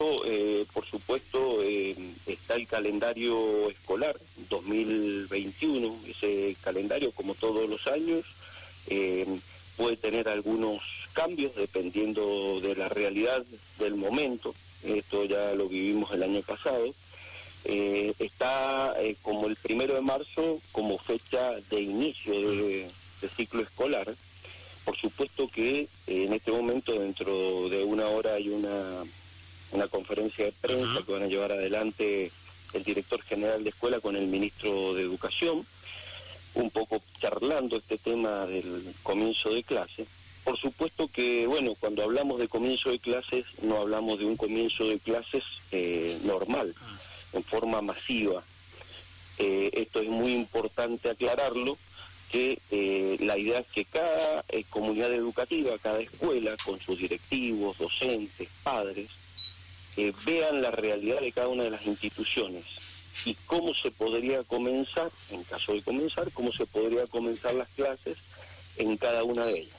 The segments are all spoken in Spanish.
eh, por supuesto, eh, está el calendario escolar 2021. Ese calendario, como todos los años, eh, puede tener algunos cambios dependiendo de la realidad del momento. Esto ya lo vivimos el año pasado. está como el primero de marzo como fecha de inicio de, de ciclo escolar. Por supuesto que en este momento, dentro de una hora, hay una una conferencia de prensa que van a llevar adelante el director general de escuela con el ministro de Educación, un poco charlando este tema del comienzo de clase. Por supuesto que, bueno, cuando hablamos de comienzo de clases, no hablamos de un comienzo de clases eh, normal, en forma masiva. Eh, esto es muy importante aclararlo, que eh, la idea es que cada comunidad educativa, cada escuela, con sus directivos, docentes, padres, vean la realidad de cada una de las instituciones y cómo se podría comenzar, en caso de comenzar, cómo se podría comenzar las clases en cada una de ellas.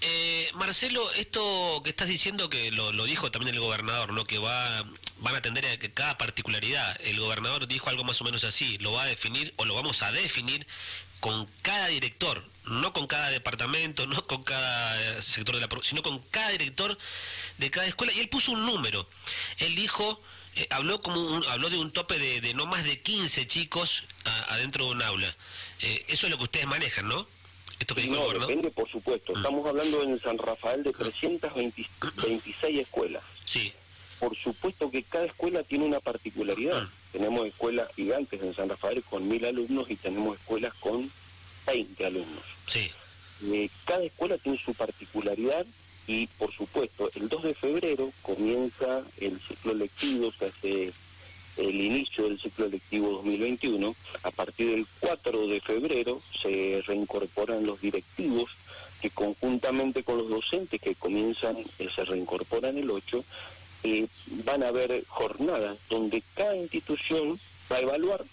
Eh, Marcelo, esto que estás diciendo que lo, dijo también el gobernador, ¿no? Que va van a atender a que cada particularidad. El gobernador dijo algo más o menos así, lo va a definir o lo vamos a definir con cada director, no con cada departamento, no con cada eh, sector de la sino con cada director de cada escuela y él puso un número. Él dijo eh, habló como un, habló de un tope de, no más de 15 chicos adentro de un aula. Eh, eso es lo que ustedes manejan, ¿no? Esto que no, depende, por supuesto. Mm. Estamos hablando en San Rafael de 326 escuelas. Sí. Por supuesto que cada escuela tiene una particularidad. Mm. Tenemos escuelas gigantes en San Rafael con mil alumnos y tenemos escuelas con 20 alumnos. Sí. Eh, cada escuela tiene su particularidad y, por supuesto, el 2 de febrero comienza el ciclo lectivo, se hace el inicio del ciclo lectivo 2021. A partir del 4 de febrero se reincorporan los directivos que conjuntamente con los docentes que comienzan, eh, se reincorporan el 8 eh, van a haber jornadas donde cada institución va a evaluar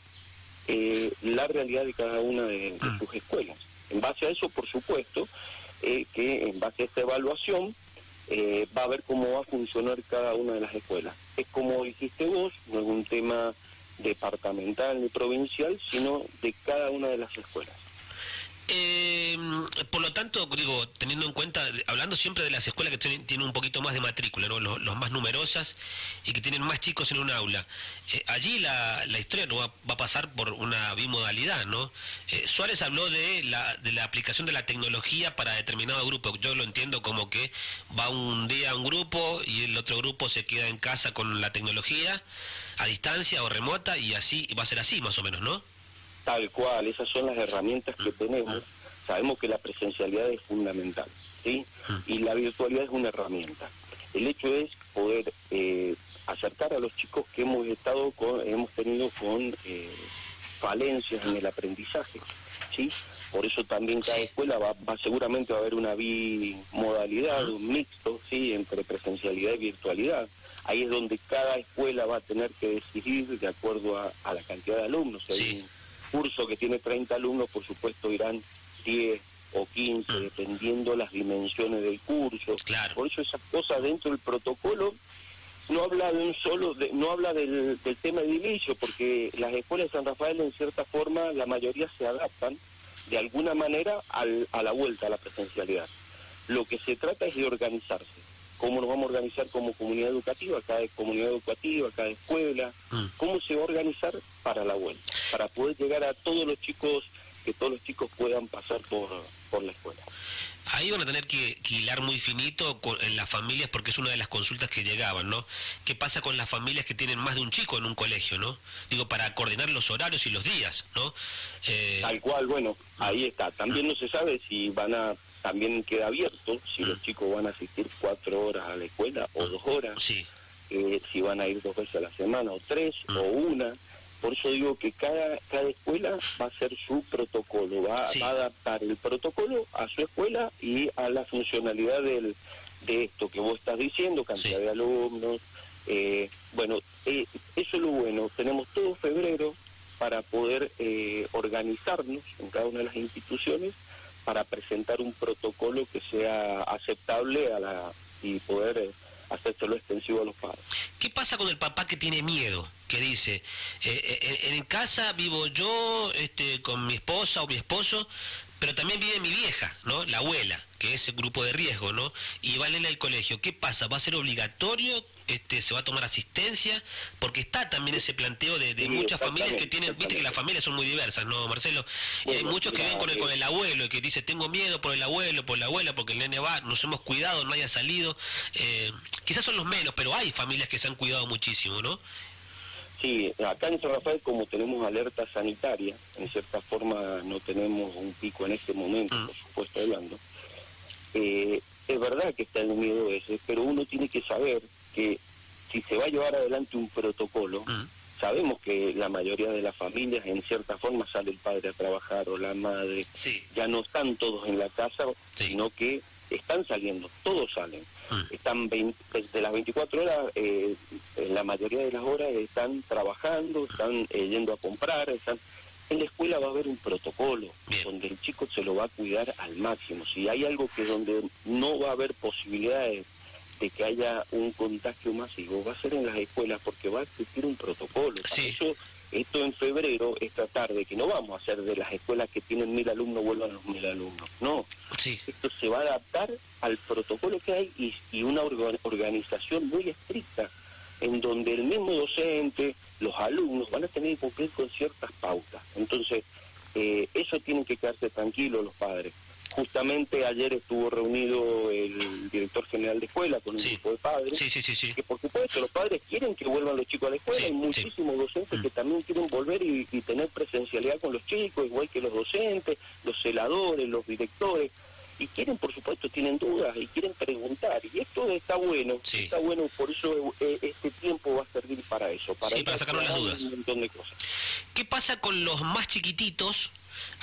eh, la realidad de cada una de, ah. sus escuelas. En base a eso, por supuesto, eh, que en base a esta evaluación va a ver cómo va a funcionar cada una de las escuelas. Es como dijiste vos, no es un tema departamental ni provincial, sino de cada una de las escuelas. Eh, por lo tanto, digo, teniendo en cuenta, hablando siempre de las escuelas que tienen, un poquito más de matrícula, ¿no? los, más numerosas y que tienen más chicos en un aula, eh, allí la, historia va, a pasar por una bimodalidad, ¿no? Eh, Suárez habló de la, aplicación de la tecnología para determinado grupo. Yo lo entiendo como que va un día un grupo y el otro grupo se queda en casa con la tecnología a distancia o remota y así va a ser así más o menos, ¿no? Tal cual, esas son las herramientas que tenemos. Sabemos que la presencialidad es fundamental, ¿sí? Y la virtualidad es una herramienta. El hecho es poder eh, acercar a los chicos que hemos estado con, hemos tenido con eh, falencias en el aprendizaje, ¿sí? Por eso también cada escuela va, va seguramente va a haber una bimodalidad, un mixto, ¿sí? Entre presencialidad y virtualidad. Ahí es donde cada escuela va a tener que decidir de acuerdo a, la cantidad de alumnos curso que tiene 30 alumnos, por supuesto irán 10 o 15, mm. dependiendo las dimensiones del curso. Claro. Por eso esas cosas dentro del protocolo no habla de un solo, no habla del, del tema edilicio, porque las escuelas de San Rafael en cierta forma, la mayoría se adaptan de alguna manera al, a la vuelta a la presencialidad. Lo que se trata es de organizarse cómo nos vamos a organizar como comunidad educativa, cada comunidad educativa, cada escuela, mm. cómo se va a organizar para la vuelta, para poder llegar a todos los chicos, que todos los chicos puedan pasar por, por la escuela. Ahí van a tener que, hilar muy finito en las familias porque es una de las consultas que llegaban, ¿no? ¿Qué pasa con las familias que tienen más de un chico en un colegio, ¿no? Digo, para coordinar los horarios y los días, ¿no? Eh... Tal cual, bueno, ahí está. También no se sabe si van a también queda abierto si los mm. chicos van a asistir cuatro horas a la escuela o dos horas, eh, si van a ir dos veces a la semana o tres mm. o una. Por eso digo que cada, cada escuela va a hacer su protocolo, va, a adaptar el protocolo a su escuela y a la funcionalidad del, de esto que vos estás diciendo, cantidad de alumnos. Eh, bueno, eh, eso es lo bueno, tenemos todo febrero para poder organizarnos en cada una de las instituciones para presentar un protocolo que sea aceptable a la y poder eh, hacérselo extensivo a los padres. ¿Qué pasa con el papá que tiene miedo? Que dice, eh, eh, en casa vivo yo este, con mi esposa o mi esposo, pero también vive mi vieja, ¿no? La abuela, que es el grupo de riesgo, ¿no? Y va a leer al colegio. ¿Qué pasa? ¿Va a ser obligatorio? Este, ¿Se va a tomar asistencia? Porque está también ese planteo de, muchas familias que tienen, viste que las familias son muy diversas, ¿no, Marcelo? y hay muchos que ven con el, con el abuelo y que dice, tengo miedo por el abuelo, por la abuela, porque el nene va, nos hemos cuidado, no haya salido. Eh, quizás son los menos, pero hay familias que se han cuidado muchísimo, ¿no? Sí, acá en San Rafael como tenemos alerta sanitaria, en cierta forma no tenemos un pico en este momento, mm. por supuesto hablando, eh, es verdad que está el miedo ese, pero uno tiene que saber que si se va a llevar adelante un protocolo, mm. sabemos que la mayoría de las familias en cierta forma sale el padre a trabajar o la madre, ya no están todos en la casa, sino que están saliendo, todos salen. Mm. Están desde las 24 horas, eh, en la mayoría de las horas están trabajando, están eh, yendo a comprar, están... En la escuela va a haber un protocolo donde el chico se lo va a cuidar al máximo. Si hay algo que donde no va a haber posibilidades de que haya un contagio masivo, va a ser en las escuelas porque va a existir un protocolo. eso esto en febrero, esta tarde, que no vamos a hacer de las escuelas que tienen mil alumnos, vuelvan los mil alumnos. No, esto se va a adaptar al protocolo que hay y, una organización muy estricta, en donde el mismo docente, los alumnos van a tener que cumplir con ciertas pautas. Entonces, eh, eso tienen que quedarse tranquilos los padres. Justamente ayer estuvo reunido el director general de escuela con un grupo de padres. Sí, sí, sí, que por supuesto los padres quieren que vuelvan los chicos a la escuela. Hay muchísimos docentes que mm. también quieren volver y, tener presencialidad con los chicos, igual que los docentes, los celadores, los directores. Y quieren, por supuesto, tienen dudas y quieren preguntar. Y esto está bueno, está bueno, por eso eh, este tiempo va a servir para eso, para, para sacarnos las dudas. Un montón de cosas. ¿Qué pasa con los más chiquititos?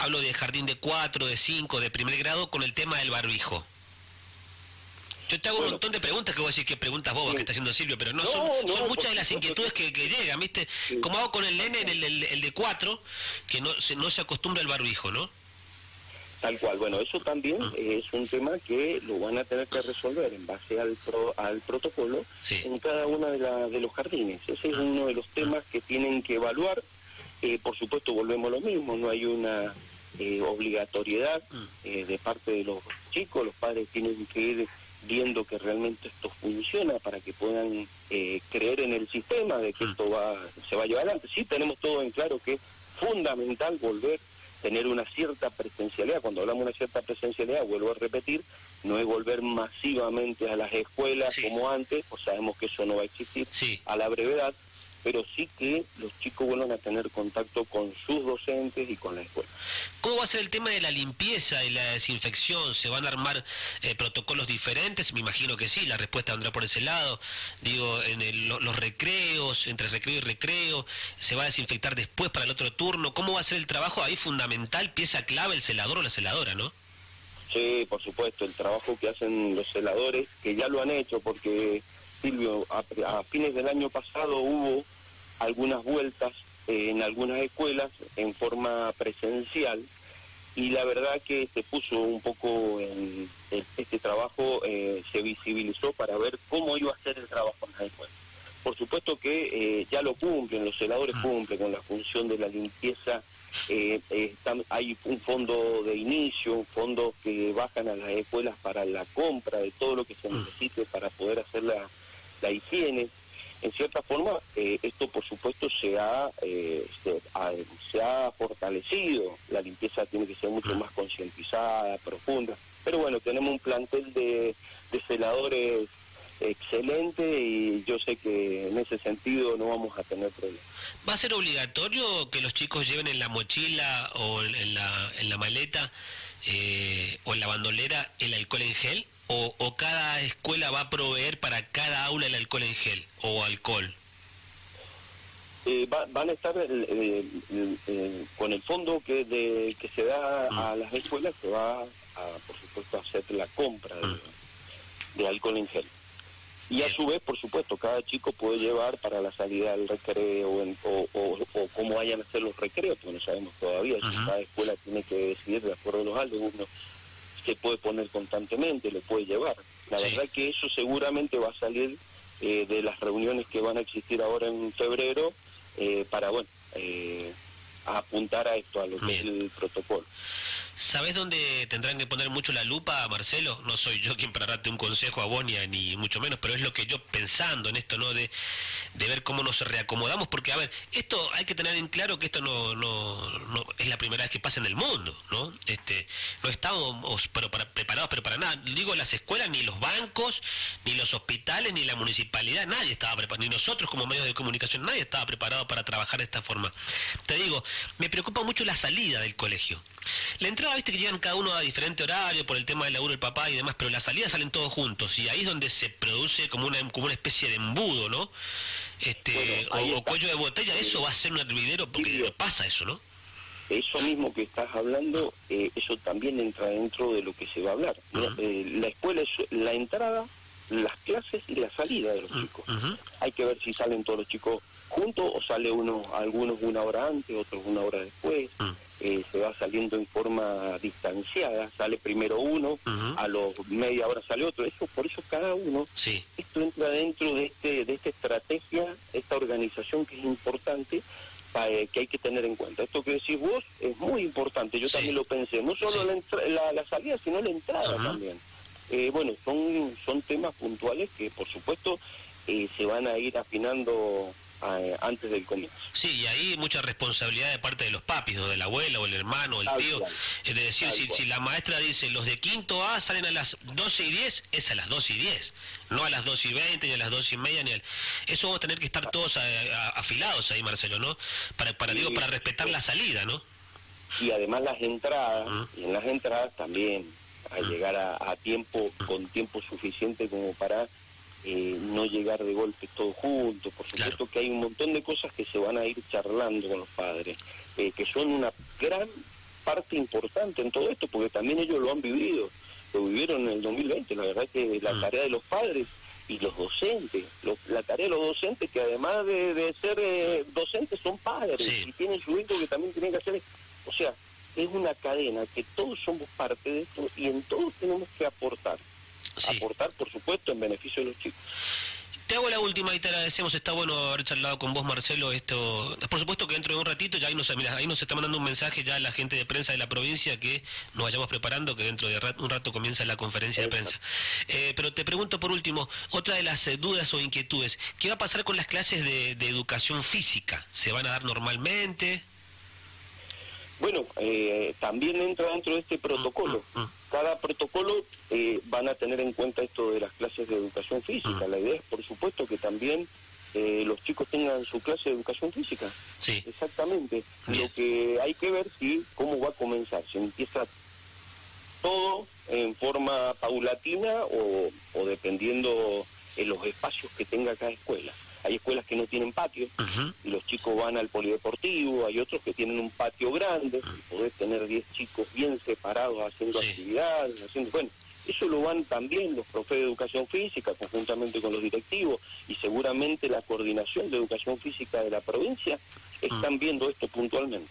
Hablo de jardín de cuatro, de cinco, de primer grado, con el tema del barbijo. Yo te hago un montón de preguntas que voy a decir que preguntas bobas que está haciendo Silvio, pero no, son, muchas de las inquietudes que, llegan, ¿viste? Como hago con el nene, el, el, de cuatro, que no se, no se acostumbra al barbijo, ¿no? Tal cual, bueno, eso también ah. es un tema que lo van a tener que resolver en base al, al protocolo en cada uno de, de los jardines. Ese es ah. uno de los temas que tienen que evaluar eh, por supuesto, volvemos a lo mismo, no hay una eh, obligatoriedad mm. eh, de parte de los chicos, los padres tienen que ir viendo que realmente esto funciona para que puedan creer en el sistema de que mm. esto va se va a llevar adelante. Sí tenemos todo en claro que es fundamental volver tener una cierta presencialidad. Cuando hablamos de una cierta presencialidad, vuelvo a repetir, no es volver masivamente a las escuelas como antes, pues sabemos que eso no va a existir a la brevedad, pero sí que los chicos vuelvan a tener contacto con sus docentes y con la escuela. ¿Cómo va a ser el tema de la limpieza y la desinfección? ¿Se van a armar eh, protocolos diferentes? Me imagino que sí, la respuesta vendrá por ese lado. Digo, en los recreos, entre recreo y recreo, ¿se va a desinfectar después para el otro turno? ¿Cómo va a ser el trabajo ahí fundamental, pieza clave, el celador o la celadora, no? Sí, por supuesto, el trabajo que hacen los celadores, que ya lo han hecho porque Silvio, a, fines del año pasado hubo algunas vueltas eh, en algunas escuelas en forma presencial y la verdad que se puso un poco en, este trabajo, eh, se visibilizó para ver cómo iba a ser el trabajo en las escuelas. Por supuesto que eh, ya lo cumplen, los celadores ah. cumplen con la función de la limpieza. hay un fondo de inicio, un fondo que bajan a las escuelas para la compra de todo lo que se ah. necesite para poder hacer la, la higiene. En cierta forma, eh, esto por supuesto se ha, eh, se, ha, fortalecido, la limpieza tiene que ser mucho más concientizada, profunda, pero bueno, tenemos un plantel de, de celadores excelente y yo sé que en ese sentido no vamos a tener problemas. ¿Va a ser obligatorio que los chicos lleven en la mochila o en la, en la maleta eh, o en la bandolera el alcohol en gel? O, cada escuela va a proveer para cada aula el alcohol en gel o alcohol? Eh, van a estar eh, eh, con el fondo que, de, que se da a mm. las escuelas, se va a, por supuesto, a hacer la compra de, mm. alcohol en gel. Y a su vez, por supuesto, cada chico puede llevar para la salida del recreo o, o, cómo vayan a hacer los recreos, porque no sabemos todavía. si Cada escuela tiene que decidir de acuerdo a los alumnos se puede poner constantemente, lo puede llevar. La verdad que eso seguramente va a salir eh, de las reuniones que van a existir ahora en febrero eh, para, bueno, eh, apuntar a esto, a lo que es el protocolo. ¿Sabes dónde tendrán que poner mucho la lupa, Marcelo? No soy yo quien para darte un consejo a Bonia, ni mucho menos, pero es lo que yo pensando en esto, ¿no? De, de ver cómo nos reacomodamos, porque, a ver, esto hay que tener en claro que esto no, no, no es la primera vez que pasa en el mundo, ¿no? Este, no estamos pero para, preparados, pero para nada. Digo, las escuelas, ni los bancos, ni los hospitales, ni la municipalidad, nadie estaba preparado, ni nosotros como medios de comunicación, nadie estaba preparado para trabajar de esta forma. Te digo, me preocupa mucho la salida del colegio. La entrada, viste que llegan cada uno a diferente horario por el tema del laburo del papá y demás, pero la salida salen todos juntos y ahí es donde se produce como una, como una especie de embudo, ¿no? Este, o, cuello de botella, eso va a ser un hervidero porque pasa eso, ¿no? Eso mismo que estás hablando, eh, eso también entra dentro de lo que se va a hablar. Eh, la escuela es la entrada, las clases y la salida de los chicos. Hay que ver si salen todos los chicos juntos o sale uno, algunos una hora antes, otros una hora después. Mm. Eh, se va saliendo en forma distanciada, sale primero uno, a los media hora sale otro, eso por eso cada uno, esto entra dentro de este de esta estrategia, esta organización que es importante eh, que hay que tener en cuenta. Esto que decís vos es muy importante, yo también lo pensé, no solo la, la, salida, sino la entrada también. Eh, bueno, son, son temas puntuales que por supuesto se van a ir afinando eh, antes del comienzo. Sí, y ahí mucha responsabilidad de parte de los papis, o del abuelo, o el hermano, o el tío. Es decir, si, la maestra dice los de quinto A salen a las 12 y 10, es a las 12 y 10, no a las 12 y 20, ni a las 12 y media, ni al... Eso vamos a tener que estar todos afilados ahí, Marcelo, ¿no? Para, para, digo, para respetar la salida, ¿no? Y además las entradas, y en las entradas también, a llegar a tiempo, con tiempo suficiente como para eh, no llegar de golpe todos juntos. Por supuesto que hay un montón de cosas que se van a ir charlando con los padres, eh, que son una gran parte importante en todo esto, porque también ellos lo han vivido, lo vivieron en el 2020. La verdad que la mm. tarea de los padres y los docentes, la tarea de los docentes, que además de, ser eh, docentes son padres y tienen su hijo que también tienen que hacer, o sea, es una cadena que todos somos parte de esto y en todos tenemos que aportar aportar, por supuesto, en beneficio de los chicos. Te hago la última y te agradecemos, está bueno haber charlado con vos Marcelo, esto, por supuesto que dentro de un ratito ya ahí nos, ahí nos está mandando un mensaje ya la gente de prensa de la provincia que nos vayamos preparando, que dentro de un rato comienza la conferencia de prensa. Eh, pero te pregunto por último, otra de las eh, dudas o inquietudes, ¿qué va a pasar con las clases de, de educación física? ¿Se van a dar normalmente? Bueno, eh, también entra dentro de este protocolo. Mm, mm, mm. Cada protocolo eh, van a tener en cuenta esto de las clases de educación física. La idea es, por supuesto, que también eh, los chicos tengan su clase de educación física. Sí. Exactamente. Lo que hay que ver si cómo va a comenzar. Si empieza todo en forma paulatina o, o dependiendo en los espacios que tenga cada escuela. Hay escuelas que no tienen patio. Y los chicos van al polideportivo, hay otros que tienen un patio grande, y podés tener 10 chicos bien separados haciendo actividades, haciendo, bueno, eso lo van también los profes de educación física conjuntamente con los directivos y seguramente la coordinación de educación física de la provincia están viendo esto puntualmente.